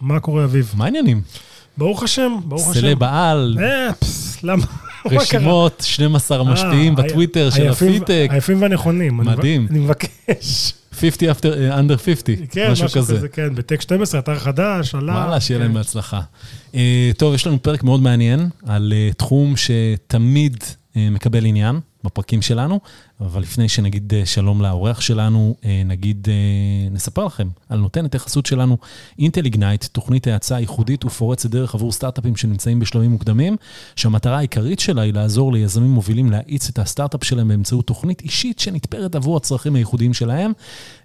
מה קורה, אביב? מה העניינים? ברוך השם, ברוך השם. סלב העל, אה, פס, למה? רשימות, 12 המשפיעים אה, בטוויטר של הפיטק, היפים והנכונים. מדהים. אני מבקש. 50 after, uh, under 50, כן, משהו כזה. כן, בטק 12, אתר חדש, עלה. וואלה, שיהיה כן. להם בהצלחה. אה, טוב, יש לנו פרק מאוד מעניין על אה, תחום שתמיד אה, מקבל עניין בפרקים שלנו, אבל לפני שנגיד אה, שלום לאורח שלנו, אה, נגיד, אה, נספר לכם על נותנת החסות שלנו, Intel Ignite, תוכנית האצה ייחודית ופורצת דרך עבור סטארט-אפים שנמצאים בשלבים מוקדמים, שהמטרה העיקרית שלה היא לעזור ליזמים מובילים להאיץ את הסטארט-אפ שלהם באמצעות תוכנית אישית שנתפרת עבור הצרכים הייחודיים שלהם.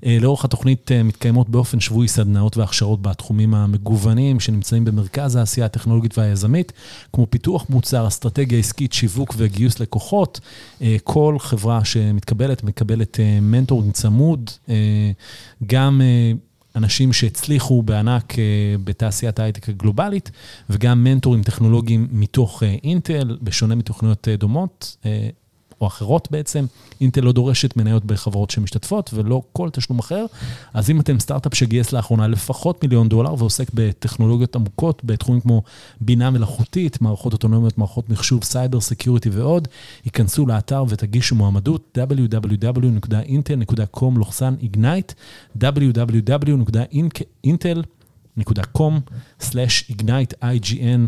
לאורך התוכנית מתקיימות באופן שבועי סדנאות והכשרות בתחומים המגוונים שנמצאים במרכז העשייה הטכנולוגית והיזמית, כמו פיתוח מוצר, אסטרטגיה עסקית, שיווק וגיוס לקוחות. כל חברה שמתקבלת, מקבלת אה, mentoring צמוד, אה, גם אה, אנשים שהצליחו בענק בתעשיית ההייטק הגלובלית, וגם מנטורים טכנולוגיים מתוך אינטל, בשונה מתוכניות דומות. או אחרות בעצם, אינטל לא דורשת מניות בחברות שמשתתפות ולא כל תשלום אחר. אז אם אתם סטארט-אפ שגייס לאחרונה לפחות מיליון דולר ועוסק בטכנולוגיות עמוקות בתחומים כמו בינה מלאכותית, מערכות אוטונומיות, מערכות מחשוב, cyber security ועוד, היכנסו לאתר ותגישו מועמדות www.intel.com/ignite, www.intel.com/ignite, I-G-N-I-T-E.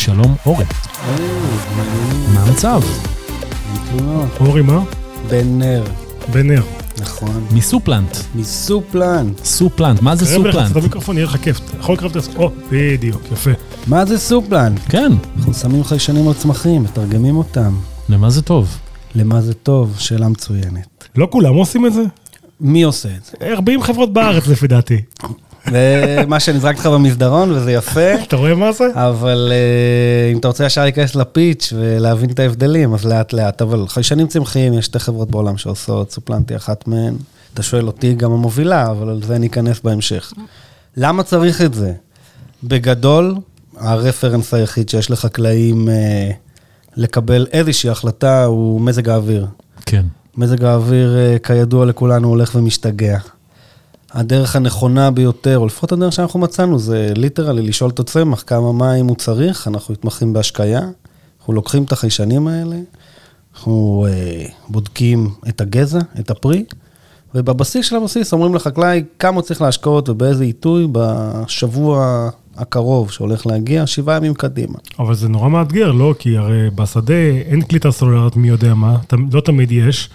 שלום אורן, מה המצב? אורי, מה? בן נר, בן נר. נכון. מסופלנט, מסופלנט. סופלנט, מה זה קרב לך סופלנט? את המיקרופון, יהיה לך כיף. אתה יכול לקרב את הס... או, בדיוק, יפה. מה זה סופלנט? כן, אנחנו שמים חיישנים על צמחים, מתרגמים אותם. למה זה טוב? למה זה טוב? שאלה מצוינת. לא כולם עושים את זה? מי עושה את זה? 40 חברות בארץ לפי דעתי. זה מה שנזרק לך במסדרון וזה יפה, אתה רואה מה זה? אבל אה, אם אתה רוצה ישר להיכנס לפיץ' ולהבין את ההבדלים, אז לאט לאט. אבל חיישנים צמחיים, יש שתי חברות בעולם שעושות, סופלנט היא אחת מהן. אתה שואל אותי גם המובילה, אבל על זה ניכנס בהמשך. למה צריך את זה? בגדול, הרפרנס היחיד שיש לחקלאים אה, לקבל איזושהי החלטה הוא מזג האוויר. כן. מזג האוויר, אה, כידוע לכולנו, הולך ומשתגע. הדרך הנכונה ביותר, או לפחות הדרך שאנחנו מצאנו, זה ליטרלי לשאול את הצמח כמה מים הוא צריך, אנחנו מתמחים בהשקיה, אנחנו לוקחים את החיישנים האלה, אנחנו אה, בודקים את הגזע, את הפרי, ובבסיס של הבסיס אומרים לחקלאי כמה צריך להשקעות ובאיזה עיתוי בשבוע הקרוב שהולך להגיע, שבעה ימים קדימה. אבל זה נורא מאתגר, לא? כי הרי בשדה אין קליטה סולארית מי יודע מה, לא תמיד יש.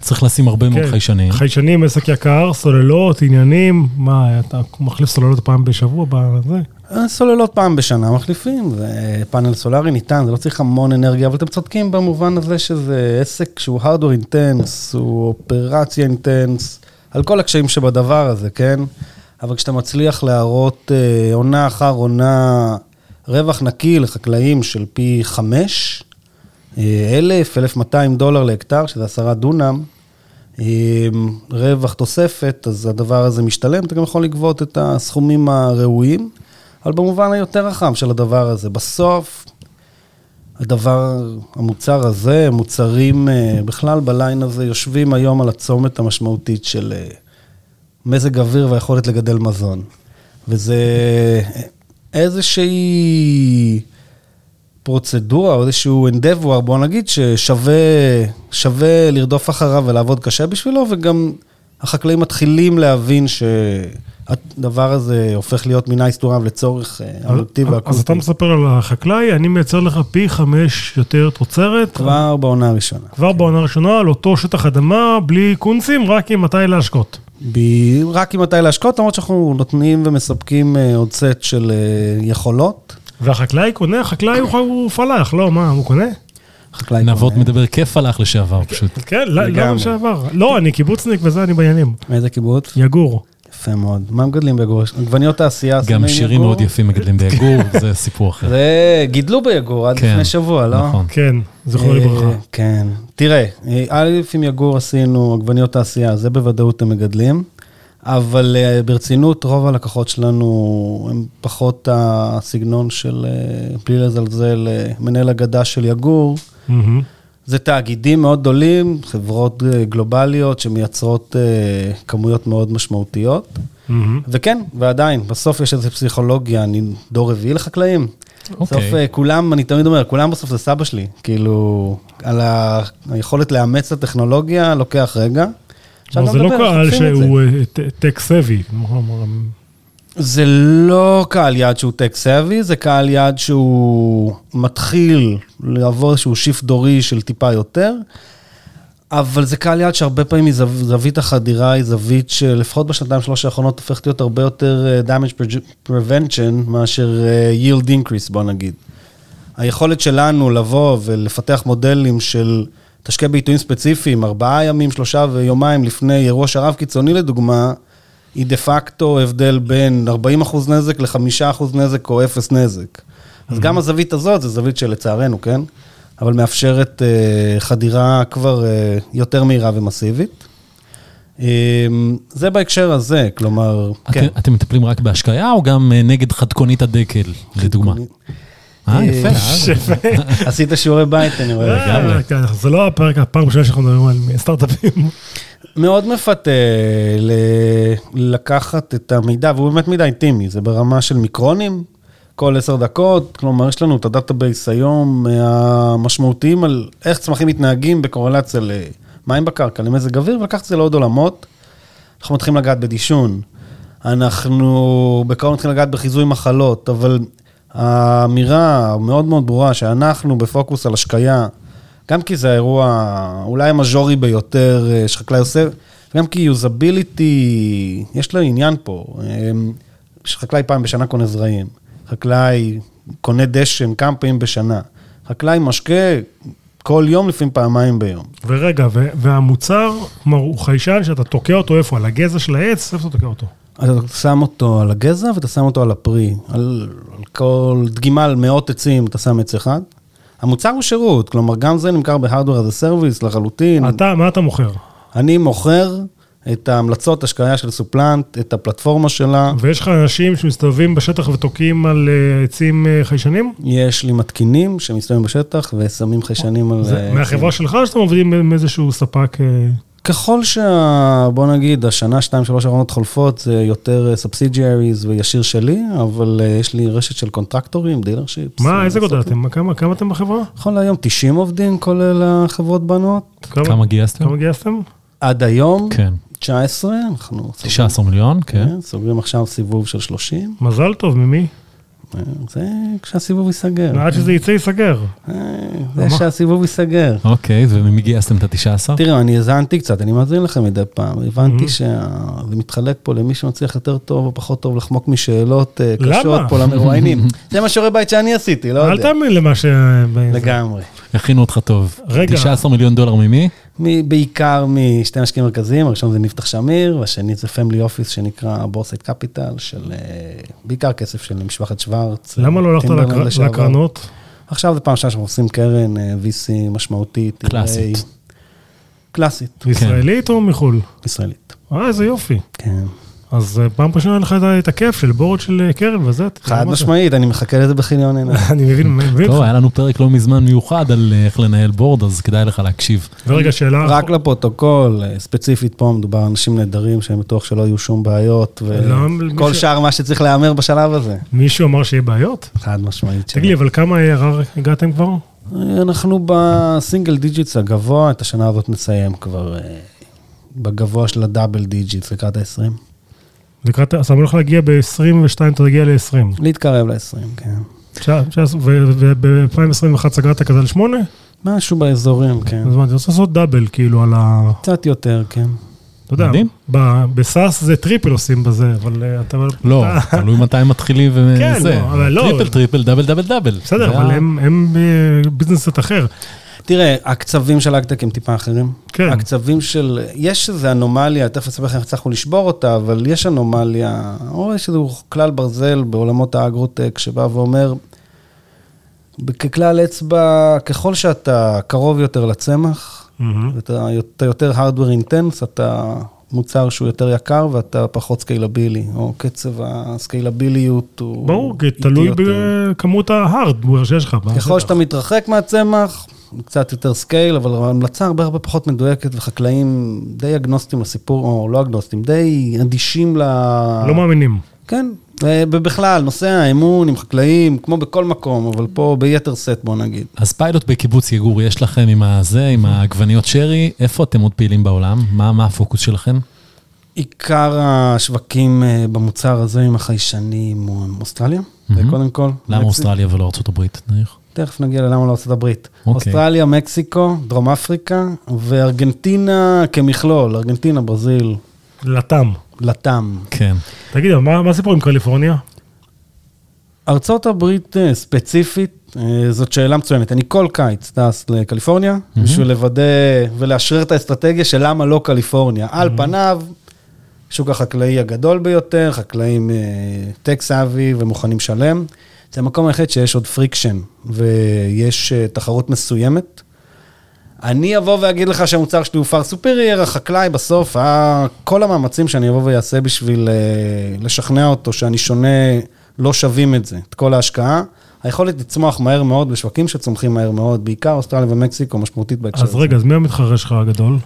צריך לשים הרבה מאוד כן, חיישנים. חיישנים, עסק יקר, סוללות, עניינים, מה, אתה מחליף סוללות פעם בשבוע בזה? סוללות פעם בשנה מחליפים, זה פאנל סולארי ניתן, זה לא צריך המון אנרגיה, אבל אתם צודקים במובן הזה שזה עסק שהוא hardware intense, הוא אופרציה intense, על כל הקשיים שבדבר הזה, כן? אבל כשאתה מצליח להראות אה, עונה אחר עונה רווח נקי לחקלאים של פי חמש, אה, אלף, אלף מאתיים דולר להקטר, שזה עשרה דונם, אה, רווח תוספת, אז הדבר הזה משתלם, אתה גם יכול לגבות את הסכומים הראויים, אבל במובן היותר רחב של הדבר הזה. בסוף, הדבר, המוצר הזה, מוצרים אה, בכלל בליין הזה, יושבים היום על הצומת המשמעותית של אה, מזג אוויר והיכולת לגדל מזון. וזה איזושהי פרוצדורה או איזשהו endeavor, בוא נגיד, ששווה שווה לרדוף אחריו ולעבוד קשה בשבילו, וגם החקלאים מתחילים להבין שהדבר הזה הופך להיות מ-nice to have לצורך אה, אמיתי אז אתה. מספר על החקלאי, אני מייצר לך פי חמש יותר תוצרת. כבר בעונה הראשונה. כבר בעונה הראשונה, על אותו שטח אדמה, בלי קונצים, רק עם מתי להשקות. ב- רק עם מתי להשקות, למרות שאנחנו נותנים ומספקים אה, עוד סט של אה, יכולות. והחקלאי קונה, החקלאי הוא, פלאח, לא, מה, הוא קונה? חקלאי נבות קונה. מדבר כיף הלך לשעבר פשוט. כן, לא, לא לגמרי. לשעבר. לא, אני קיבוצניק וזה, אני בעניינים. מאיזה קיבוץ? יגור. יפה מאוד. מה מגדלים ביגור? עגבניות תעשייה. גם שירים? מאוד יפים מגדלים ביגור, זה סיפור אחר. זה גידלו ביגור עד כן, לפני שבוע, לא? נכון. כן, זכרו אה, לברכה. כן. תראה, אה, א', עם יגור עשינו עגבניות תעשייה, זה בוודאות הם מגדלים. אבל אה, ברצינות, רוב הלקוחות שלנו הם פחות הסגנון של, אה, בלי לזלזל, אה, מנהל אגדה של יגור. מהמם. זה תאגידים מאוד גדולים, חברות גלובליות שמייצרות כמויות מאוד משמעותיות. מהמם. וכן, ועדיין, בסוף יש איזו פסיכולוגיה, אני דור רביעי לחקלאים. בסוף אוקיי. אה, כולם, אני תמיד אומר, כולם בסוף זה סבא שלי. כאילו, על היכולת לאמץ את הטכנולוגיה לוקח רגע. גם זה לא קהל. שהוא tech savvy. זה לא קהל יעד שהוא tech savvy, זה קהל יעד שהוא מתחיל לעבור איזשהו shift דורי של טיפה יותר, אבל זה קהל יעד שהרבה פעמים היא זו- זווית החדירה היא זווית שלפחות בשנתיים שלוש האחרונות הופכת להיות הרבה יותר אה, damage prevention מאשר אה, yield increase, בוא נגיד. היכולת שלנו לבוא ולפתח מודלים של תשקה בעיתויים ספציפיים, ארבעה ימים, שלושה ויומיים לפני אירוע שרב קיצוני לדוגמה, היא דה פקטו הבדל בין 40 אחוז נזק ל-5 אחוז נזק או 0 נזק. אז גם הזווית הזאת, זו זווית שלצערנו, כן? אבל מאפשרת אה, חדירה כבר אה, יותר מהירה ומסיבית. אה, זה בהקשר הזה, כלומר, כן. אתם- מטפלים רק בהשקיה או גם אה, נגד חדקונית הדקל, לדוגמה? אה, יפה. אה? עשית שיעורי בית, אני רואה. לגמרי. כן, זה לא הפרק, הפעם הראשונה שאנחנו מדברים על סטארט-אפים. מאוד מפתה לקחת את המידע, והוא באמת מידע אינטימי, זה ברמה של מיקרונים, כל עשר דקות, כלומר, יש לנו את ה database היום המשמעותיים על איך צמחים מתנהגים בקורלציה למים בקרקע, למזג אוויר, ולקחת את זה לעוד עולמות. אנחנו מתחילים לגעת בדישון, אנחנו בקרוב מתחילים לגעת בחיזוי מחלות, אבל האמירה המאוד מאוד ברורה שאנחנו בפוקוס על השקיה, גם כי זה האירוע אולי המז'ורי ביותר אה, שחקלאי עושה, וגם כי יוזביליטי, יש לו עניין פה. אה, שחקלאי פעם בשנה קונה זרעים, חקלאי קונה דשן כמה פעמים בשנה, חקלאי משקה כל יום, לפעמים פעמיים ביום. ורגע, והמוצר, כלומר, הוא חיישן שאתה תוקע אותו איפה? על הגזע של העץ? איפה אתה תוקע אותו? אתה שם אותו על הגזע ואתה שם אותו על הפרי. על, על כל דגימה על מאות עצים אתה שם עץ אחד. המוצר הוא שירות, כלומר גם זה נמכר as a service לחלוטין. אתה, מה אתה מוכר? אני מוכר את ההמלצות השקיה של סופלנט, את הפלטפורמה שלה. ויש לך אנשים שמסתובבים בשטח ותוקעים על אה, עצים אה, חיישנים? יש לי מתקינים שמסתובבים בשטח ושמים חיישנים על... זה אה, מהחברה שלך או שאתם עובדים עם איזשהו ספק? אה, ככל שה... בוא נגיד, השנה, שתיים, שלוש האחרונות חולפות, זה יותר subsidiaries וישיר שלי, אבל אה, יש לי רשת של קונטרקטורים, dealerships. מה, איזה גודל אתם? כמה כמה אתם בחברה? נכון להיום 90 עובדים, כולל החברות בנות. כמה גייסתם? כמה גייסתם? עד היום, כן. 19, אנחנו סוגרים- 19 מיליון, כן. כן, סוגרים עכשיו סיבוב של 30. מזל טוב, ממי? זה כשהסיבוב ייסגר. עד שזה יצא, ייסגר. אה, זה שהסיבוב ייסגר. אוקיי, וממי גייסתם את ה-19? תראו, אני האזנתי קצת, אני מאזין לכם מדי פעם. הבנתי Mhm. שזה מתחלק פה למי שמצליח יותר טוב או פחות טוב לחמוק משאלות אה? קשות פה למרואיינים. זה מה שיעורי בית שאני עשיתי, לא אל יודע. תאמין למה ש... לגמרי. הכינו אותך טוב. רגע. 19 מיליון דולר ממי? מ- בעיקר משתי משקיעים מרכזיים, הראשון זה מבטח שמיר, והשני זה family office שנקרא Boresight Capital, של אה, בעיקר כסף של משפחת שוורץ. למה לא הלכת לקר-. לקרנות? עכשיו זו פעם ראשונה שאנחנו עושים קרן אה, VC משמעותית. קלאסית. אה, קלאסית, ישראלית או מחו"ל? ישראלית. אה, איזה יופי. כן. אז אה, פעם ראשונה היה לך את הכיף של בורד של אה, קרן וזה. חד. משמעית, אני מחכה לזה בכיליון עיניים. אני מבין, מבין טוב. היה לנו פרק לא מזמן מיוחד על אה, איך לנהל בורד, אז כדאי לך להקשיב. ורגע, שאלה... רק לפרוטוקול, ספציפית פה מדובר על אנשים נהדרים שאני בטוח שלא יהיו שום בעיות, לא, וכל מישהו- שאר מה שצריך להיאמר בשלב הזה. מישהו אמר שיהיה בעיות? חד משמעית. תגיד לי, אבל כמה ARR הגעתם כבר? אנחנו ב single digits הגבוה, את השנה הזאת נסיים כבר בגבוה של ה double digits לקראת ה-20. לקראת, אז אתה הולך להגיע ב-22, אתה תגיע ל-20. להתקרב ל-20, כן. וב-2021 סגרת כזה על 8? משהו באזורים, כן. אז מה, אתה רוצה לעשות double, כאילו, על ה... קצת יותר, כן. אתה יודע, ב SaaS זה triple עושים בזה, אבל אה, אתה... לא, תלוי מתי מתחילים כן, וזה. לא, אבל לא. triple triple, double double double. בסדר, אבל הם- הם אה, business קצת אחר. תראה, הקצבים של AgTech הם טיפה אחרים. כן. הקצבים של, יש איזו אנומליה, תכף אספר לכם איך הצלחנו לשבור אותה, אבל יש אנומליה, או יש איזשהו כלל ברזל בעולמות האגרוטק, שבא ואומר, ככלל אצבע, ככל שאתה קרוב יותר לצמח. ואתה אתה יותר hardware intense, אתה מוצר שהוא יותר יקר ואתה פחות סקיילבילי, או קצב הסקיילביליות הוא... ברור, כי תלוי יותר. בכמות ה hardware שיש לך. ככל. שאתה מתרחק מהצמח, קצת יותר scale, אבל ההמלצה הרבה הרבה פחות מדויקת, וחקלאים די אגנוסטים לסיפור, או לא אגנוסטים, די אדישים ל... לא מאמינים. כן, אה, ובכלל, נושא האמון עם חקלאים, כמו בכל מקום, אבל פה ביתר שאת, בוא נגיד. אז פיילוט בקיבוץ יגור יש לכם עם הזה, עם העגבניות שרי, איפה אתם עוד פעילים בעולם? מה מה הפוקוס שלכם? עיקר השווקים אה, במוצר הזה עם החיישנים הוא אוסטרליה, מהמם. קודם כל. למה אוסטרליה ולא ארצות הברית, נניח? תכף נגיע ללמה לא ארצות הברית. אוקיי. אוסטרליה, מקסיקו, דרום אפריקה, וארגנטינה כמכלול, ארגנטינה, ברזיל, לטם. לטם. כן. תגיד, מה מה הסיפור עם קליפורניה? ארצות הברית אה, ספציפית, אה, זאת שאלה מצוינת. אני כל קיץ טס לקליפורניה, מהמם. בשביל לוודא ולאשרר את האסטרטגיה של למה לא קליפורניה. על פניו, שוק החקלאי הגדול ביותר, חקלאים tech savvy ומוכנים שלם. זה המקום היחיד שיש עוד friction ויש אה, תחרות מסוימת. אני אבוא ואגיד לך שהמוצר שלי הוא far superior, החקלאי בסוף, ה- כל המאמצים שאני אבוא ויעשה בשביל אה, לשכנע אותו שאני שונה, לא שווים את זה, את כל ההשקעה. היכולת לצמוח מהר מאוד בשווקים שצומחים מהר מאוד, בעיקר אוסטרליה ומקסיקו משמעותית בהקשר אז רגע, אז מי המתחרה שלך הגדול?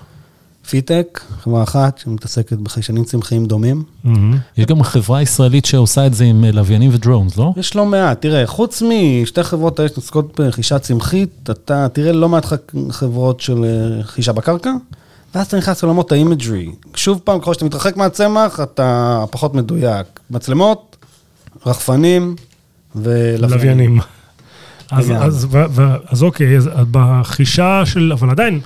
פיטק, חברה אחת שמתעסקת בחיישנים צמחיים דומים. מהמם. יש גם חברה ישראלית שעושה את זה עם אה, לוויינים ודרונס, לא? יש לא מעט, תראה, חוץ משתי חברות האלה שעוסקות ברכישה צמחית, אתה תראה לא מעט חברות של אה, רכישה בקרקע, ואז אתה נכנס לעולמות ה imagery. שוב פעם, ככל שאתה מתרחק מהצמח, אתה פחות מדויק. מצלמות, רחפנים ולוויינים. אז אוקיי, אז בחישה של, אבל עדיין,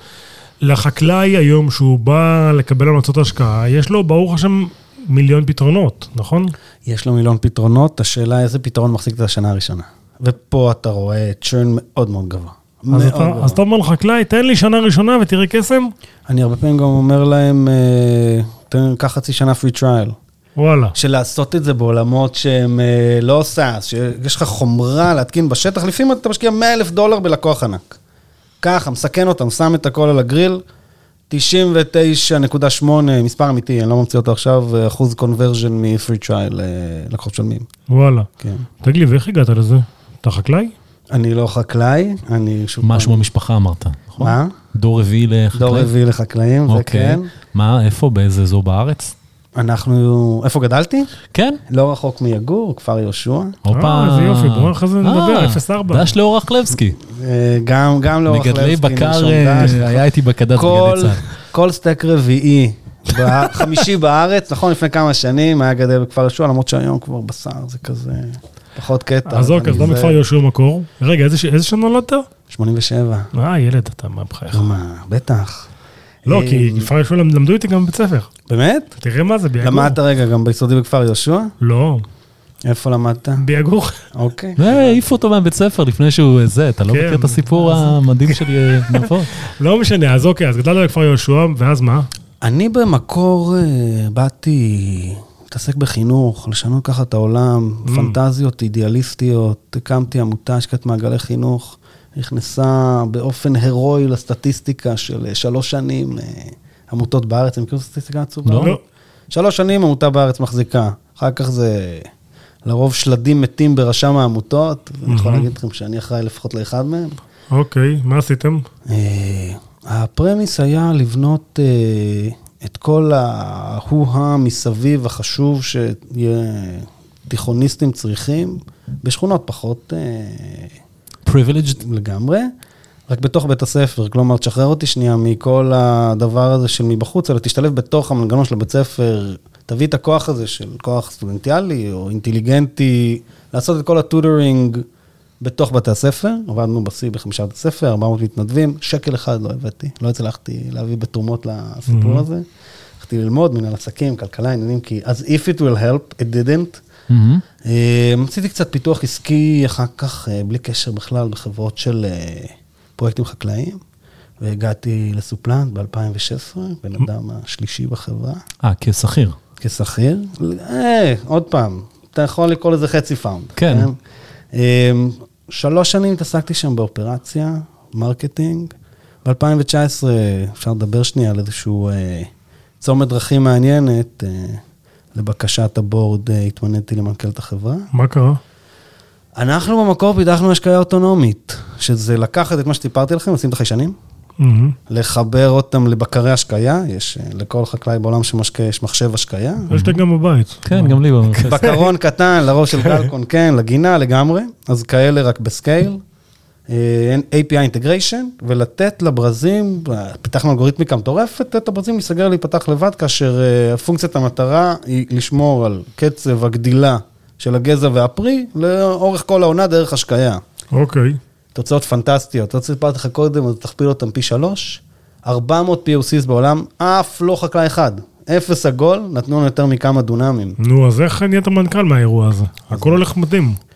לחקלאי היום שהוא בא לקבל המלצות השקיה, יש לו ברוך השם מיליון פתרונות, נכון? יש לו מיליון פתרונות, השאלה איזה פתרון מחזיק את השנה הראשונה. ופה אתה רואה churn מאוד מאוד גבוה. אז מאוד אתה, גבוה. אז אתה אומר לחקלאי, תן לי שנה ראשונה ותראה קסם? אני הרבה פעמים גם אומר להם, אה, תן, קח חצי שנה free trial. וואלה. של לעשות את זה בעולמות שהם אה, לא SaaS, שיש לך חומרה להתקין בשטח, לפעמים אתה משקיע 100 אלף דולר בלקוח ענק. ככה, מסכן אותם, שם את הכל על הגריל, 99.8, מספר אמיתי, אני לא ממציא אותו עכשיו, אחוז conversion מ free trial, לקוחות משלמים. וואלה. כן. תגיד לי, ואיך הגעת לזה? אתה חקלאי? אני לא חקלאי, אני שוב משהו במשפחה אמרת, נכון? מה? דור רביעי לחקלאי? דור רביעי לחקלאים, זה אוקיי. כן. מה, איפה, באיזה אזור בארץ? אנחנו, איפה גדלתי? כן. לא רחוק מיגור, כפר יהושע. הופה. אה, איזה יופי, בואו אחרי זה נדבר, אה, 0-4. דש לאור רחלבסקי. אה, גם, גם לאורך מגדלי לבסקי, בקר. היה איתי בקדת כל, בגלי צה"ל. כל סטייק רביעי, חמישי בארץ, נכון, לפני כמה שנים, היה גדל בכפר יהושע, למרות שהיום כבר בשר, זה כזה פחות קטע. אז אוקיי, אז אני למה זה- כפר יהושע מקור? רגע, איזה שנה נולדת? 87. אה, ילד, אתה מה בחייך. מה, בטח. לא, אה, כי כפר יהושע למדו איתי גם בבית ספר. באמת? תראה מה זה, ביגור. למדת רגע גם ביסודי בכפר יהושע? לא, איפה למדת? ביגור. אוקיי. והעיף אותו מהבית ספר לפני שהוא זה, אתה לא כן, מכיר את הסיפור המדהים של אה, נפות? לא משנה, אז אוקיי, אז גדלת בכפר יהושע, ואז מה? אני במקור אה, באתי להתעסק בחינוך, לשנות ככה את העולם, Mm. פנטזיות אידיאליסטיות, הקמתי עמותה שקט מעגלי חינוך, נכנסה באופן הירואי לסטטיסטיקה של אה, שלוש שנים, אה, עמותות בארץ, הם מכירים את הסטטיסטיקה העצובה? לא. שלוש שנים עמותה בארץ מחזיקה, אחר כך זה לרוב שלדים מתים ברשם העמותות, ואני יכול. להגיד לכם שאני אחראי לפחות לאחד מהם. אוקיי, מה עשיתם? אה, הפרמיס היה לבנות את כל ההוא-הא מסביב החשוב שתיכוניסטים צריכים, בשכונות פחות privileged? לגמרי, רק בתוך בית הספר. כלומר, תשחרר אותי שנייה מכל הדבר הזה של מבחוץ, אלא תשתלב בתוך המנגנון של הבית ספר, תביא את הכוח הזה של כוח סטודנטיאלי או אינטליגנטי, לעשות את כל הטוטורינג בתוך בתי הספר. עבדנו בשיא בחמישה בתי ספר, 400 מתנדבים, שקל אחד לא הבאתי, לא הצלחתי להביא בתרומות לסיפור Mhm. הזה. הלכתי ללמוד מנהל עסקים, כלכלה, עניינים, כי אז if it will help, it didn't. אה, עשיתי קצת פיתוח עסקי אחר כך, אה, בלי קשר בכלל, בחברות של אה, פרויקטים חקלאיים, והגעתי לסופלנט ב-2016, בן אדם השלישי בחברה, אה, כשכיר. כשכיר. אה, עוד פעם, אתה יכול לקרוא לזה חצי founder. כן. אה, שלוש שנים התעסקתי שם באופרציה, marketing. ב-2019 אפשר לדבר שנייה על איזשהו אה, צומת דרכים מעניינת, אה, לבקשת ה board אה, התמניתי למנכ"ל החברה. מה קרה? אנחנו במקור פיתחנו השקיה אוטונומית, שזה לקחת את מה שסיפרתי לכם, לשים את החיישנים, מהמם. לחבר אותם לבקרי השקיה, יש אה, לכל חקלאי בעולם שמשקה, יש מחשב השקיה. יש לי גם בבית. כן, גם לי במרכז. בקרון קטן, לראש של גלקון, כן, לגינה לגמרי, אז כאלה רק בסקייל. אה, API integration, ולתת לברזים, אה, פיתחנו אלגוריתמיקה מטורפת, לתת לברזים להיסגר להיפתח לבד, כאשר אה, פונקציית המטרה היא לשמור על קצב הגדילה של הגזע והפרי לאורך כל העונה דרך השקיה. אוקיי. תוצאות פנטסטיות. לא סיפרתי לך קודם, אז תכפיל אותם פי שלוש. 400 POCs בעולם, אף לא חקלאי אחד. אפס עגול, נתנו לנו יותר מכמה דונמים. נו, אז איך נהיית מנכ"ל מהאירוע הזה? הכל הולך מדהים.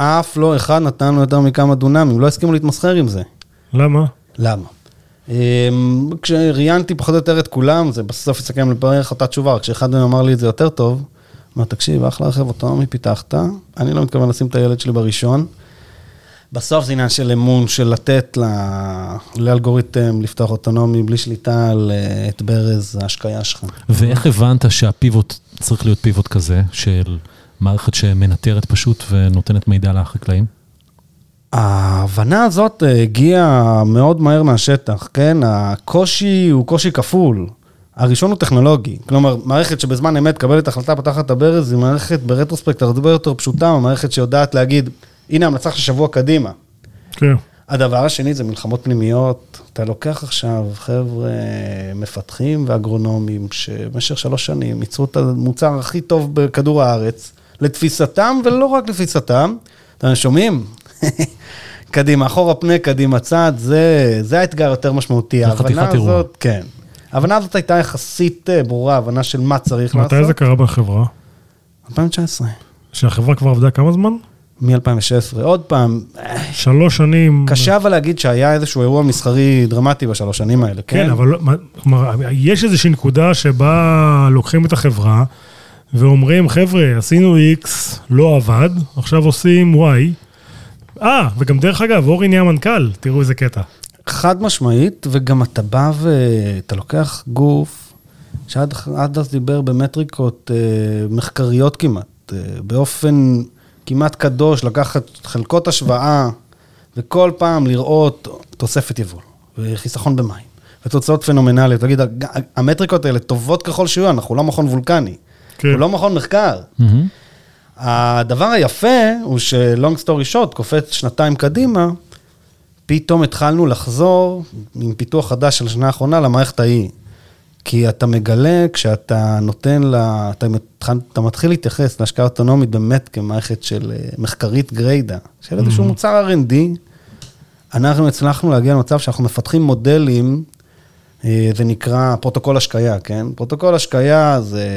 אף לא אחד נתן לנו יותר מכמה דונמים, לא הסכימו להתמסחר עם זה. למה? למה? אמ, כשראיינתי פחות או יותר את כולם, זה בסוף הסתכם לבערך אותה תשובה, רק שאחד מהם אמר לי את זה יותר טוב, אמר, תקשיב, אחלה רכב אוטונומי פיתחת, אני לא מתכוון לשים את הילד שלי בראשון. בסוף זה עניין של אמון, של לתת ל- לאלגוריתם לפתוח אוטונומי בלי שליטה על אה, את ברז ההשקיה שלך. ואיך הבנת שהפיבוט צריך להיות פיבוט כזה, של מערכת שמנטרת פשוט ונותנת מידע לחקלאים? ההבנה הזאת אה, הגיעה מאוד מהר מהשטח, כן? הקושי הוא קושי כפול. הראשון הוא טכנולוגי, כלומר, מערכת שבזמן אמת מקבלת החלטה, פותחת את הברז, היא מערכת ברטרוספקט הרבה יותר פשוטה, מערכת שיודעת להגיד, הנה המלצה של שבוע קדימה. כן. הדבר השני זה מלחמות פנימיות. אתה לוקח עכשיו חבר'ה מפתחים ואגרונומים, שבמשך שלוש שנים ייצרו את המוצר הכי טוב בכדור הארץ, לתפיסתם, ולא רק לתפיסתם. אתם שומעים? קדימה, אחורה פנה, קדימה צד, זה, זה האתגר יותר משמעותי. ההבנה. הזאת, כן. ההבנה הזאת הייתה יחסית אה, ברורה, הבנה של מה צריך לעשות. מתי זה קרה בחברה? 2019. שהחברה כבר עבדה כמה זמן? מ-2016. עוד פעם, אה, שלוש שנים. קשה אבל להגיד שהיה איזשהו אירוע מסחרי דרמטי בשלוש שנים האלה, כן? כן, אבל לא- כלומר, יש איזושהי נקודה שבה לוקחים את החברה ואומרים, חבר'ה, עשינו X, לא עבד, עכשיו עושים Y. אה, וגם דרך אגב, אורי נהיה מנכ"ל, תראו איזה קטע. חד משמעית, וגם אתה בא ואתה לוקח גוף שעד עד אז דיבר במטריקות אה, מחקריות כמעט, אה, באופן כמעט קדוש, לקחת חלקות השוואה, וכל פעם לראות תוספת יבול, וחיסכון במים, ותוצאות פנומנליות. תגיד, המטריקות האלה טובות ככל שיהיו, אנחנו לא מכון וולקני, כן. אנחנו לא מכון מחקר. מהמם. הדבר היפה הוא שלונג סטורי שוט, קופץ שנתיים קדימה, פתאום התחלנו לחזור עם פיתוח חדש של השנה האחרונה למערכת ההיא. כי אתה מגלה, כשאתה נותן לה, אתה, אתה מתחיל להתייחס להשקיה אוטונומית באמת כמערכת של אה, מחקרית גרידא, של איזשהו מוצר R&D, אנחנו הצלחנו להגיע למצב שאנחנו מפתחים מודלים, אה, זה נקרא פרוטוקול השקיה, כן? פרוטוקול השקיה זה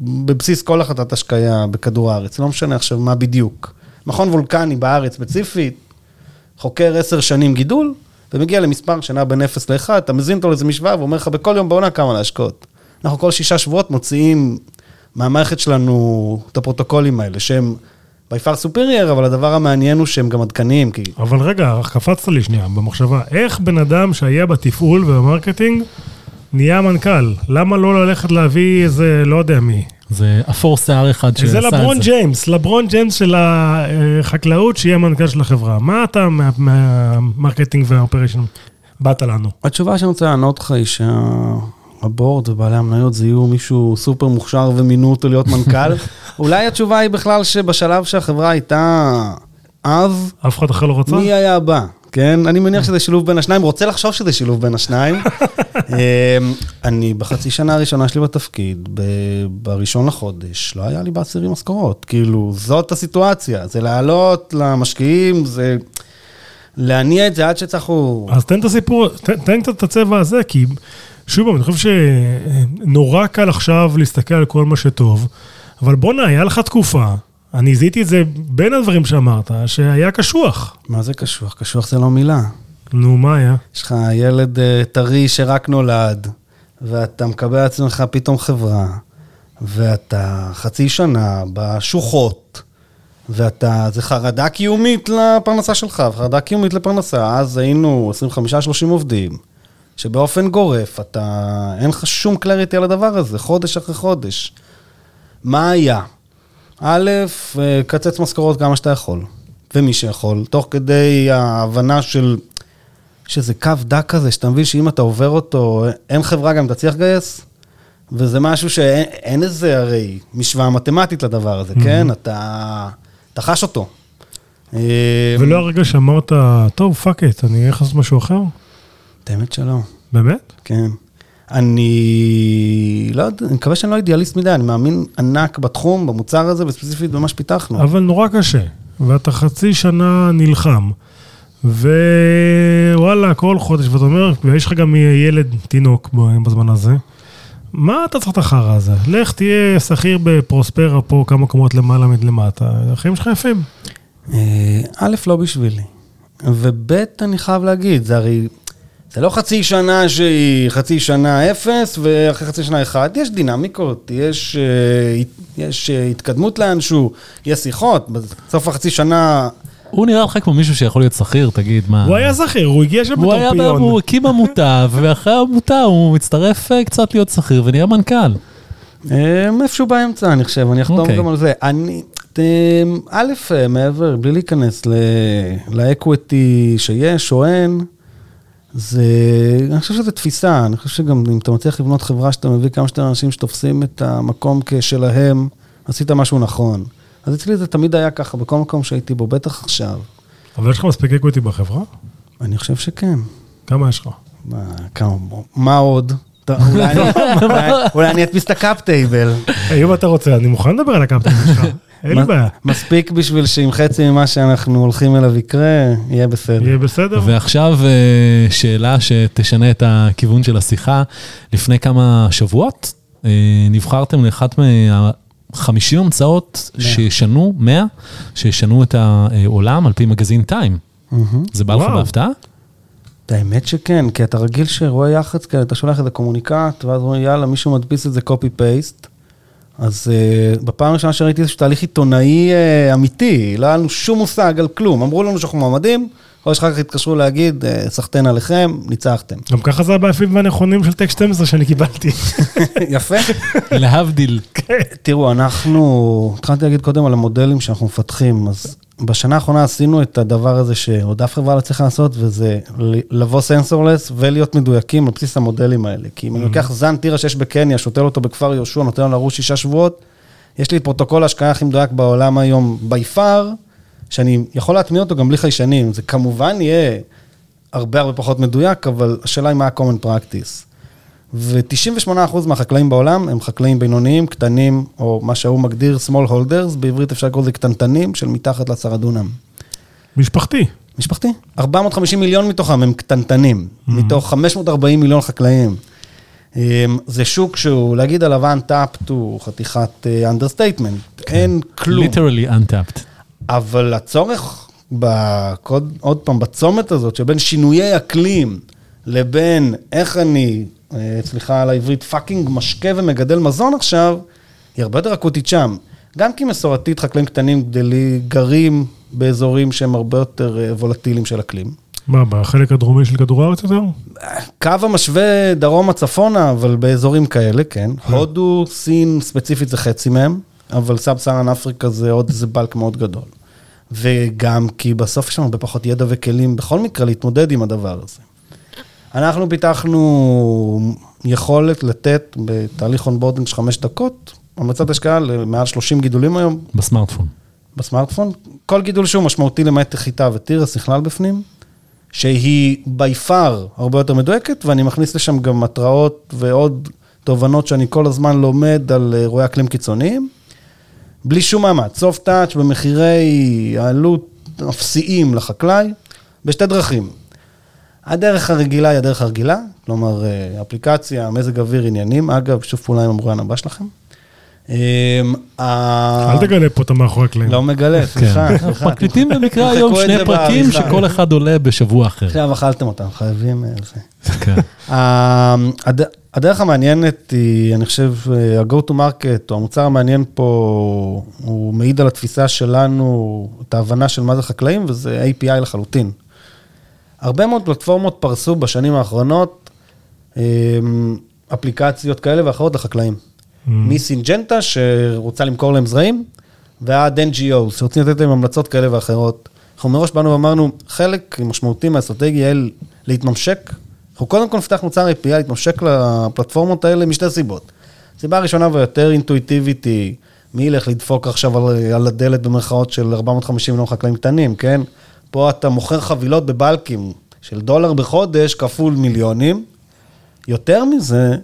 בבסיס כל החלטת השקיה בכדור הארץ, לא משנה עכשיו מה בדיוק. מכון וולקני בארץ ספציפית, חוקר עשר שנים גידול, ומגיע למספר שנע בין 0 ל-1, אתה מזין אותו לאיזה משוואה ואומר לך בכל יום בעונה כמה להשקות. אנחנו כל שישה שבועות מוציאים מהמערכת שלנו את הפרוטוקולים האלה, שהם by far superior, אבל הדבר המעניין הוא שהם גם עדכניים, כי אבל רגע, קפצת לי שנייה במחשבה, איך בן אדם שהיה בתפעול וב marketing נהיה מנכ"ל? למה לא ללכת להביא איזה, לא יודע מי? זה אפור שיער אחד שעשה זה את זה. לברון ג'יימס, לברון ג'יימס של החקלאות, שיהיה מנכ"ל של החברה. מה אתה מה- מה marketing וה operation באת לנו? התשובה שאני רוצה לענות לך היא שה board ובעלי המניות זיהו מישהו סופר מוכשר ומינו אותו להיות מנכ"ל. אולי התשובה היא בכלל שבשלב שהחברה הייתה אז, אף אחד אחר לא רצה? מי היה הבא? כן, אני מניח שזה שילוב בין השניים, רוצה לחשוב שזה שילוב בין השניים. אמ, אני בחצי שנה הראשונה שלי בתפקיד, ב- בראשון לחודש, לא היה לי בעשירי משכורות. כאילו, זאת הסיטואציה, זה לעלות למשקיעים, זה להניע את זה עד שצריכו... אז תן את הסיפור, תן, תן קצת את הצבע הזה, כי שוב אני חושב שנורא קל עכשיו להסתכל על כל מה שטוב, אבל בואנה, היה לך תקופה, אני זיהיתי את זה בין הדברים שאמרת, שהיה קשוח. מה זה קשוח? קשוח זה לא מילה. נו, מה היה? יש לך ילד אה, טרי שרק נולד, ואתה מקבל על עצמך פתאום חברה, ואתה חצי שנה בשוחות, ואתה, זה חרדה קיומית לפרנסה שלך, וחרדה קיומית לפרנסה. אז היינו 25-30 עובדים, שבאופן גורף, אתה, אין לך שום קלריטי על הדבר הזה, חודש אחרי חודש. מה היה? א', אה, קצץ משכורות כמה שאתה יכול, ומי שיכול, תוך כדי ההבנה של, שזה קו דק כזה, שאתה מבין שאם אתה עובר אותו, אין חברה גם אם תצליח לגייס, וזה משהו שאין אין איזה הרי משוואה מתמטית לדבר הזה, כן? אתה, אתה חש אותו. אה, ולא הרגע שאמרת, טוב, fuck it, אני אלך לעשות משהו אחר? את האמת שלא, באמת? כן. אני לא יודע, אני מקווה שאני לא אידיאליסט מדי, אני מאמין ענק בתחום, במוצר הזה, וספציפית במה שפיתחנו. אבל נורא קשה, ואתה חצי שנה נלחם, ווואלה, כל חודש, ואתה אומר, ויש לך גם ילד, תינוק בזמן הזה, מה אתה צריך את החרא הזה? לך תהיה שכיר בפרוספרה פה כמה קומות למעלה מלמטה, החיים שלך יפים. אה, א', לא בשבילי, וב', אני חייב להגיד, זה הרי, זה לא חצי שנה שהיא חצי שנה אפס, ואחרי חצי שנה אחד, יש דינמיקות, יש, אה, יש אה, התקדמות לאנשהו, יש שיחות, בסוף החצי שנה... הוא נראה לך כמו מישהו שיכול להיות שכיר, תגיד, מה... הוא היה שכיר, הוא הגיע שם הוא בתור פיון. הוא הקים עמותה, ואחרי העמותה הוא מצטרף אה, קצת להיות שכיר ונהיה מנכ"ל. איפשהו באמצע, אני חושב, אני אחתום אוקיי. גם על זה. אני, א', מעבר, בלי להיכנס ל- לאקוויטי שיש או אין, זה, אני חושב שזו תפיסה, אני חושב שגם אם אתה מצליח לבנות חברה שאתה מביא כמה שיותר אנשים שתופסים את המקום כשלהם, עשית משהו נכון. אז אצלי זה תמיד היה ככה, בכל מקום שהייתי בו, בטח עכשיו. אבל יש לך מספיק equity בחברה? אני חושב שכן. כמה יש לך? מה, כמה, מה עוד? אולי אני- אדפיס את ה cap table. היי, אם אתה רוצה, אני מוכן לדבר על ה cap table שלך, אין מה- בעיה. מספיק בשביל שעם חצי ממה שאנחנו הולכים אליו יקרה, יהיה בסדר. יהיה בסדר? ועכשיו אה, שאלה שתשנה את הכיוון של השיחה. לפני כמה שבועות אה, נבחרתם לאחת מה-50 המצאות מאה. שישנו, 100, שישנו את העולם על פי מגזין טיים. זה בא לך. בהפתעה? האמת שכן, כי אתה רגיל שרואה יח"צ כאלה, אתה שולח איזה קומוניקט, ואז אומרים, יאללה, מישהו מדפיס את זה קופי פייסט. אז uh, בפעם הראשונה שראיתי איזשהו תהליך עיתונאי uh, אמיתי, לא היה לנו שום מושג על כלום. אמרו לנו שאנחנו מועמדים, חודש אחר כך התקשרו להגיד, "אה, סחטיין עליכם, ניצחתם. גם ככה זה היפים והנכונים של טק 12 שאני קיבלתי. יפה. להבדיל. תראו, אנחנו, התחלתי להגיד קודם על המודלים שאנחנו מפתחים, אז בשנה האחרונה עשינו את הדבר הזה שעוד אף חברה לא צריכה לעשות, וזה לבוא sensorless ולהיות מדויקים על בסיס המודלים האלה. כי אם אני לוקח זן תירס שיש בקניה, שותל אותו בכפר יהושע, נותן לו לרוץ שישה שבועות, יש לי את פרוטוקול ההשקיה הכי מדויק בעולם היום, by far, שאני יכול להטמיע אותו גם בלי חיישנים. זה כמובן יהיה הרבה הרבה פחות מדויק, אבל השאלה היא מה ה-common practice. ו-98% מהחקלאים בעולם הם חקלאים בינוניים, קטנים, או מה שההוא מגדיר small holders, בעברית אפשר לקרוא לזה קטנטנים, של מתחת לעשרה דונם. משפחתי. משפחתי. 450 מיליון מתוכם הם קטנטנים, מתוך 540 מיליון חקלאים. אמ, זה שוק שהוא, להגיד עליו untapped הוא חתיכת אה, understatement, אין כלום. ליטרלי untapped. אבל הצורך, בקוד, עוד פעם, בצומת הזאת, שבין שינויי אקלים לבין איך אני, סליחה על העברית, fucking משקה ומגדל מזון עכשיו, היא הרבה יותר אקוטית שם. גם כי מסורתית חקלאים קטנים גדלי, גרים באזורים שהם הרבה יותר אה, וולטיליים של אקלים. מה, בחלק הדרומי של כדור הארץ יותר? קו המשווה דרומה צפונה, אבל באזורים כאלה, כן. הודו, סין, ספציפית זה חצי מהם, אבל Sub-Saharan Africa זה עוד איזה bulk מאוד גדול. וגם כי בסוף יש לנו הרבה פחות ידע וכלים בכל מקרה להתמודד עם הדבר הזה. אנחנו פיתחנו יכולת לתת בתהליך onboarding של חמש דקות, המלצת השקיה למעל 30 גידולים היום בסמארטפון. בסמארטפון. כל גידול שהוא משמעותי למעט חיטה ותירס נכלל בפנים, שהיא by far הרבה יותר מדויקת, ואני מכניס לשם גם התראות ועוד תובנות שאני כל הזמן לומד על אירועי אקלים קיצוניים. בלי שום מאמץ, soft touch במחירי העלות אפסיים לחקלאי, בשתי דרכים. הדרך הרגילה היא הדרך הרגילה, כלומר אה, אפליקציה, מזג אוויר, עניינים, אגב, שיתוף פעולה עם המרואיין הבא שלכם. אמ, אל תגלה פה את המאחורי הקלעים. לא מגלה, סליחה, כן. סליחה. מקליטים במקרה היום שני פרקים. שכל אחד עולה בשבוע אחר. עכשיו אכלתם אותם, חייבים אה, זה. כן. הד- הדרך המעניינת היא, אני חושב, אה, ה-go to market, או המוצר המעניין פה, הוא מעיד על התפיסה שלנו, את ההבנה של מה זה חקלאים, וזה API לחלוטין. הרבה מאוד פלטפורמות פרסו בשנים האחרונות אמ, אפליקציות כאלה ואחרות לחקלאים. מסינג'נטה, שרוצה למכור להם זרעים, ועד NGO, שרוצים לתת להם המלצות כאלה ואחרות. אנחנו מראש באנו ואמרנו, חלק משמעותי מהאסטרטגיה יהיה להתממשק. אנחנו קודם כל נפתח מוצר API, להתממשק לפלטפורמות האלה משתי סיבות. סיבה ראשונה ויותר אינטואיטיבית היא, מי ילך לדפוק עכשיו על, על הדלת במרכאות של 450 מיליון חקלאים קטנים, כן? פה אתה מוכר חבילות בבלקים של דולר בחודש כפול מיליונים. יותר מזה,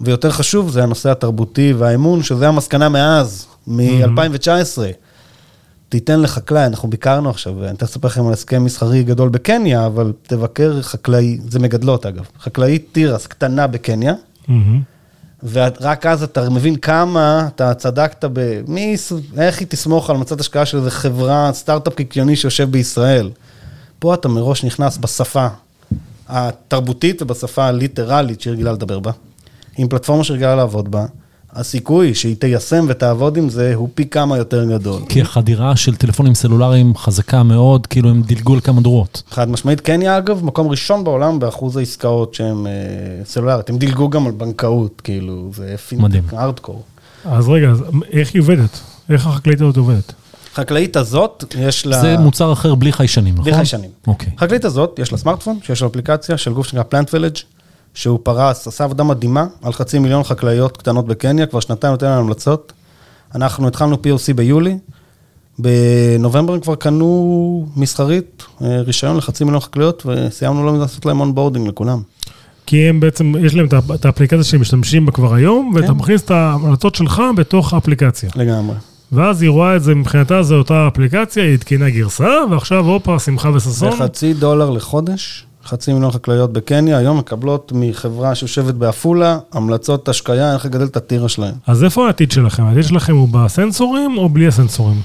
ויותר חשוב, זה הנושא התרבותי והאמון, שזה המסקנה מאז, מ-2019. תיתן לחקלאי, אנחנו ביקרנו עכשיו, אני תכף אספר לכם על הסכם מסחרי גדול בקניה, אבל תבקר חקלאי, זה מגדלות אגב, חקלאית תירס קטנה בקניה, ורק אז אתה מבין כמה אתה צדקת ב... מי, איך היא תסמוך על מצד השקעה של איזה חברה, סטארט-אפ קיקיוני שיושב בישראל. פה אתה מראש נכנס בשפה התרבותית ובשפה הליטרלית שהיא רגילה לדבר בה, עם פלטפורמה שרגילה לעבוד בה. הסיכוי שהיא תיישם ותעבוד עם זה הוא פי כמה יותר גדול. כי החדירה של טלפונים סלולריים חזקה מאוד, כאילו הם דילגו על כמה דורות. חד משמעית, קניה אגב, מקום ראשון בעולם באחוז העסקאות שהן אה, סלולריות. הם דילגו גם על בנקאות, כאילו, זה. פינטק, ארדקור. אז רגע, אז איך היא עובדת? איך החקלאית הזאת עובדת? חקלאית הזאת, יש לה... זה מוצר אחר בלי חיישנים, נכון? בלי חיישנים. אוקיי. חקלאית הזאת, יש לה סמארטפון, שיש לו אפליקציה של גוף שנקרא פלנט וילג', שהוא פרס, עשה עבודה מדהימה על חצי מיליון חקלאיות קטנות בקניה, כבר שנתיים נותן לנו המלצות. אנחנו התחלנו POC ביולי, בנובמבר הם כבר קנו מסחרית, אה, רישיון לחצי מיליון חקלאיות, וסיימנו לא לעשות להם onboarding לכולם. כי הם בעצם, יש להם את האפליקציה שהם משתמשים בה כבר היום, ואתה כן. מכניס את ההמלצות שלך בתוך האפליקציה. לגמרי. ואז היא רואה את זה, מבחינתה זו אותה אפליקציה, היא התקינה גרסה, ועכשיו הופה, שמחה וששון. וחצי דולר לחודש, חצי מיליון חקלאיות בקניה, היום מקבלות מחברה שיושבת בעפולה, המלצות השקיה, איך לגדל את הטירה שלהם. אז איפה העתיד שלכם? העתיד שלכם הוא בסנסורים או בלי הסנסורים?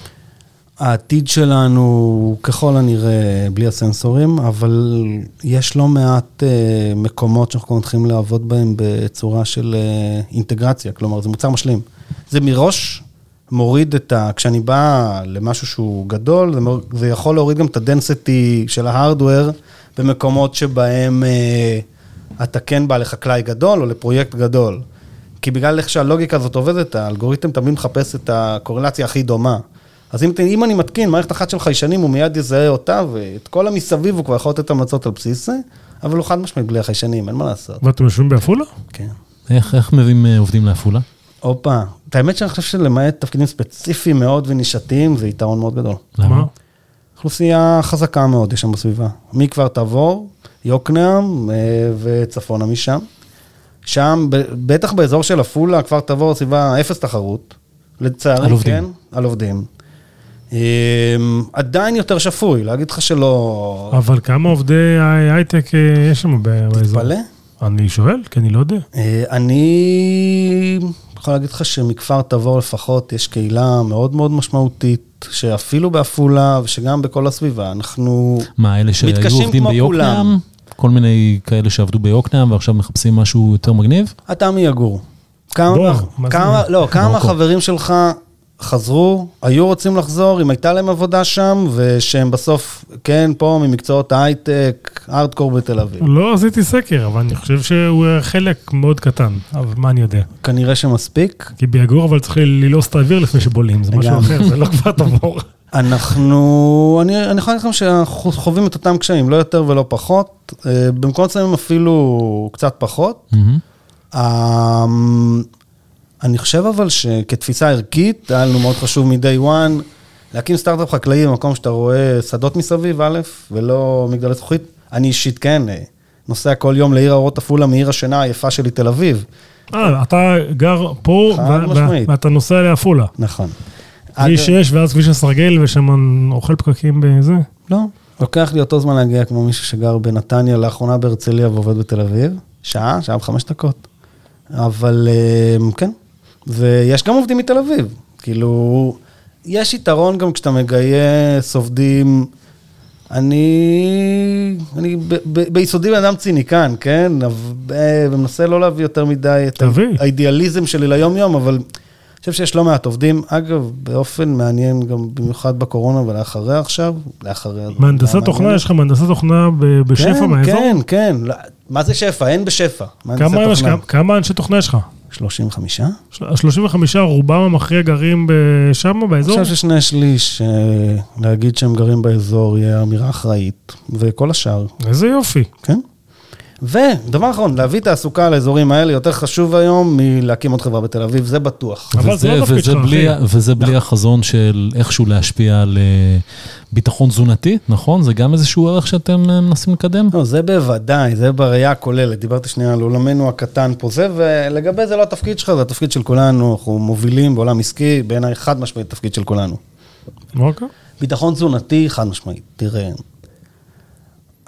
העתיד שלנו הוא ככל הנראה בלי הסנסורים, אבל יש לא מעט uh, מקומות שאנחנו מתחילים לעבוד בהם בצורה של uh, אינטגרציה, כלומר זה מוצר משלים. זה מראש מוריד את ה... כשאני בא למשהו שהוא גדול, זה, מור... זה יכול להוריד גם את הדנסיטי של ההארדוור במקומות שבהם uh, אתה כן בא לחקלאי גדול או לפרויקט גדול. כי בגלל איך שהלוגיקה הזאת עובדת, האלגוריתם תמיד מחפש את הקורלציה הכי דומה. אז אם, אם אני מתקין מערכת אחת של חיישנים, הוא מיד יזהה אותה, ואת כל המסביב הוא כבר יכול לתת המלצות על בסיס זה, אבל הוא חד משמעית בלי החיישנים, אין מה לעשות. ואתם יושבים בעפולה? כן. איך, איך מביאים אה, עובדים לעפולה? הופה, האמת שאני חושב שלמעט תפקידים ספציפיים מאוד ונישתיים, זה יתרון מאוד גדול. למה? אוכלוסייה חזקה מאוד יש שם בסביבה. מכפר תבור, יוקנעם אה, וצפונה משם. שם, בטח באזור של עפולה, כפר תבור, סביבה אפס תחרות. לצערי, על עובדים. כן, על עובדים. אה, עדיין יותר שפוי, להגיד לך שלא... אבל כמה עובדי הייטק אה, יש שם באזור? תתפלא. אני שואל, כי אני לא יודע. אה, אני יכול להגיד לך שמכפר תבור לפחות יש קהילה מאוד מאוד משמעותית, שאפילו בעפולה ושגם בכל הסביבה, אנחנו... מה, אלה שהיו עובדים ביוקנעם? כל מיני כאלה שעבדו ביוקנעם ועכשיו מחפשים משהו יותר מגניב? אתה מי יגור? כמה, זה? כמה, לא, כמה. חברים שלך חזרו, היו רוצים לחזור, אם הייתה להם עבודה שם, ושהם בסוף, כן, פה ממקצועות ההייטק, ארדקור בתל אביב. לא עשיתי סקר, אבל אני חושב שהוא חלק מאוד קטן, אבל מה אני יודע? כנראה שמספיק. כי ביגור אבל צריך ללעוס את האוויר לפני שבולים, זה משהו. אחר, זה לא כבר תבור. אנחנו, אני, אני יכול להגיד לכם שאנחנו חווים את אותם קשיים, לא יותר ולא פחות. אה, במקומות מסוימים אפילו קצת פחות. אני חושב אבל שכתפיסה ערכית, היה לנו מאוד חשוב מ-day one, להקים סטארט-אפ חקלאי במקום שאתה רואה שדות מסביב, א', ולא מגדלי זכוכית. אני אישית כן, נוסע כל יום לעיר האורות עפולה מעיר השינה היפה שלי, תל אביב. אה, אתה גר פה. ואתה נוסע לעפולה. נכון. כביש אגב- 6 ואז כביש הסרגל, ושם אוכל פקקים בזה. לא, לוקח לי אותו זמן להגיע כמו מישהו שגר בנתניה, לאחרונה בהרצליה ועובד בתל אביב. שעה, שעה וחמש דקות. אבל אה, כן, ויש גם עובדים מתל אביב. כאילו, יש יתרון גם כשאתה מגייס עובדים. אני, אני ב, ב, ביסודי בן אדם ציניקן, כן? אה, ומנסה לא להביא יותר מדי את תביא. האידיאליזם שלי ליום-יום, אבל אני חושב שיש לא מעט עובדים. אגב, באופן מעניין גם במיוחד בקורונה ולאחריה עכשיו, לאחריה. מהנדסת תוכנה. יש לך מהנדסת תוכנה בשפע כן, מהאזור? כן, כן. לא, מה זה שפע? אין בשפע. כמה יש-. כמה אנשי תוכנה יש לך? 35? ה-35 רובם המכריע גרים שם, אני באזור? חושב ששני שליש, אה, להגיד שהם גרים באזור, יהיה אמירה אחראית, וכל השאר, איזה יופי. כן. ודבר אחרון, להביא תעסוקה לאזורים האלה יותר חשוב היום מלהקים עוד חברה בתל אביב, זה בטוח. אבל זה לא וזה- וזה שלך, בלי- אחי. וזה בלי החזון של איכשהו להשפיע על אה, ביטחון תזונתי, נכון? זה גם איזשהו ערך שאתם אה, מנסים לקדם? לא, זה בוודאי, זה בראייה הכוללת. דיברתי שנייה על עולמנו הקטן פה זה, ולגבי זה לא התפקיד שלך, זה התפקיד של כולנו, אנחנו מובילים בעולם עסקי, בעיניי חד משמעית תפקיד של כולנו. אוקיי. ביטחון תזונתי, חד משמעית. תראה,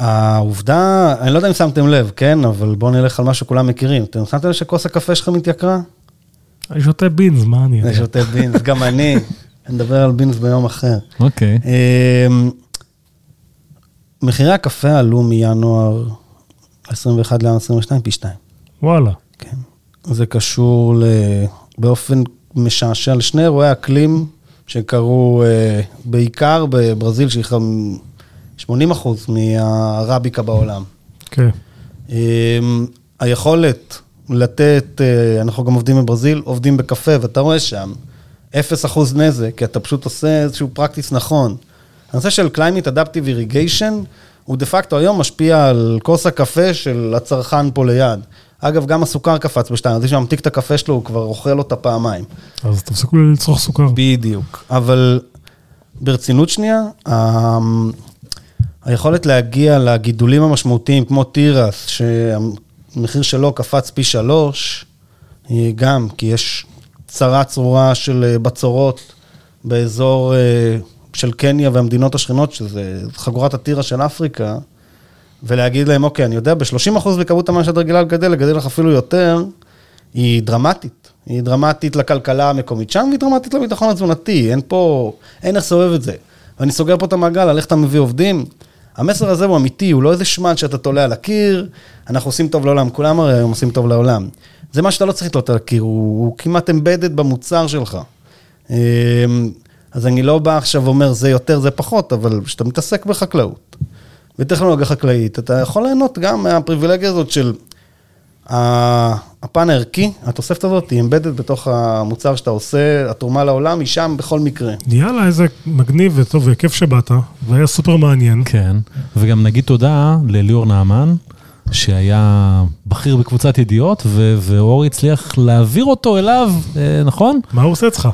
העובדה, אני לא יודע אם שמתם לב, כן? אבל בואו נלך על מה שכולם מכירים. אתם שמתם לב שכוס הקפה שלך מתייקרה? אני שותה בינז, מה אני אני יודע? שותה בינס, גם אני. נדבר על בינס ביום אחר. אוקיי. אמ, מחירי הקפה עלו מינואר 21 לינואר 22 פי 2. וואלה. כן. זה קשור ל... באופן משעשע לשני אירועי אקלים שקרו אה, בעיקר בברזיל, שהיא 80 אחוז מהרביקה בעולם. כן. אמ, היכולת לתת, אה, אנחנו גם עובדים בברזיל, עובדים בקפה, ואתה רואה שם 0 אחוז נזק, כי אתה פשוט עושה איזשהו פרקטיס נכון. הנושא של Climate Adaptive Irrigation, הוא דה פקטו היום משפיע על כוס הקפה של הצרכן פה ליד. אגב, גם הסוכר קפץ בשתיים, אז מי שממתיק את הקפה שלו, הוא כבר אוכל אותה פעמיים. אז תפסיקו לצרוך סוכר. בדיוק. אבל ברצינות שנייה, ה- היכולת להגיע לגידולים המשמעותיים, כמו תירס, שהמחיר שלו קפץ פי שלוש, היא גם כי יש צרה צרורה של אה, בצורות באזור אה, של קניה והמדינות השכנות, שזה חגורת התירס של אפריקה, ולהגיד להם, אוקיי, אני יודע, ב-30% מכמות המים שאת רגילה לגדל, לגדל לך אפילו יותר, היא דרמטית. היא דרמטית לכלכלה המקומית שם, והיא דרמטית לביטחון התזונתי. אין פה, אין איך לסובב את זה. ואני סוגר פה את המעגל, על איך אתה מביא עובדים. המסר הזה הוא אמיתי, הוא לא איזה שמד שאתה תולה על הקיר, אנחנו עושים טוב לעולם, כולם הרי היום עושים טוב לעולם. זה מה שאתה לא צריך לתלות על הקיר, הוא, הוא כמעט אמבדד במוצר שלך. אמ, אז אני לא בא עכשיו ואומר זה יותר, זה פחות, אבל כשאתה מתעסק בחקלאות, בטכנולוגיה חקלאית, אתה יכול ליהנות גם מהפריבילגיה הזאת של הפן הערכי, התוספת הזאת היא אמבדד בתוך המוצר שאתה עושה, התרומה לעולם היא שם בכל מקרה. יאללה, איזה מגניב וטוב וכיף שבאת, והיה סופר מעניין. כן, וגם נגיד תודה לליאור נעמן, שהיה בכיר בקבוצת ידיעות, ו- ואורי הצליח להעביר אותו אליו, אה, נכון? מה הוא עושה אצלך?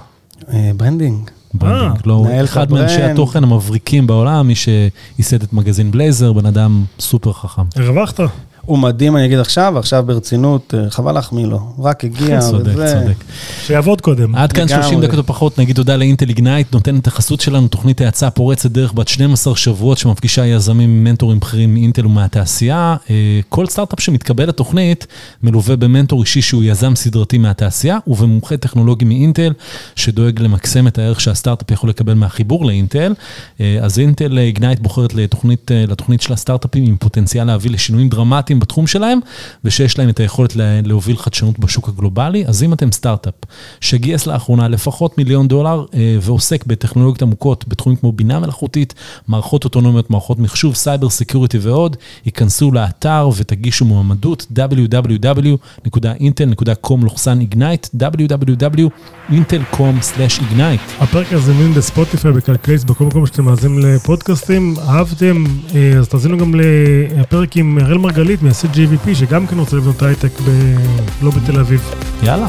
אה, branding. branding, לא, הוא אחד מאנשי. התוכן המבריקים בעולם, מי שייסד את מגזין בלייזר, בן אדם סופר חכם. הרווחת? הוא מדהים, אני אגיד עכשיו, ועכשיו ברצינות, אה, חבל להחמיא לו, רק הגיע, צודק, וזה... צודק. שיעבוד קודם. עד כאן לגמרי. 30 דקות או פחות, נגיד תודה לאינטל איגנייט, נותנת את החסות שלנו, תוכנית האצה פורצת דרך בת 12 שבועות שמפגישה יזמים מנטורים בכירים מאינטל ומהתעשייה. אה, כל סטארט-אפ שמתקבל לתוכנית מלווה במנטור אישי שהוא יזם סדרתי מהתעשייה ובמומחה טכנולוגי מאינטל, שדואג למקסם את הערך שהסטארט-אפ יכול לקבל מהחיבור לאינטל. אה, אז אינטל איגנייט בוחרת לתוכנית, לתוכנית של הסטארט-אפים עם פוטנציאל להביא לשינויים דרמטיים בתחום שלהם, ושיש להם את היכולת לה- להוביל חדשנות בשוק הגלובלי. אז אם אתם סטארט-אפ שגייס לאחרונה לפחות מיליון דולר אה, ועוסק בטכנולוגיות עמוקות בתחומים כמו בינה מלאכותית, מערכות אוטונומיות, מערכות מחשוב, cyber security ועוד, היכנסו לאתר ותגישו מועמדות www.intel.com/ignite www.intel.com/ignite הפרק הזה זמין בספוטיפיי, בקלקליסט, בכל מקום שאתם מאזינים לפודקאסטים. אהבתם, אה, אז תאזינו גם לפרק עם אראל מרגלית מה-CGVP, שגם כן רוצה לבנות הייטק ב- לא בתל אביב. יאללה.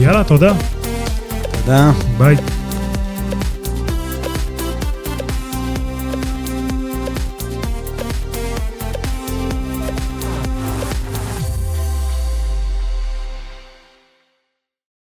יאללה, תודה, תודה. ביי.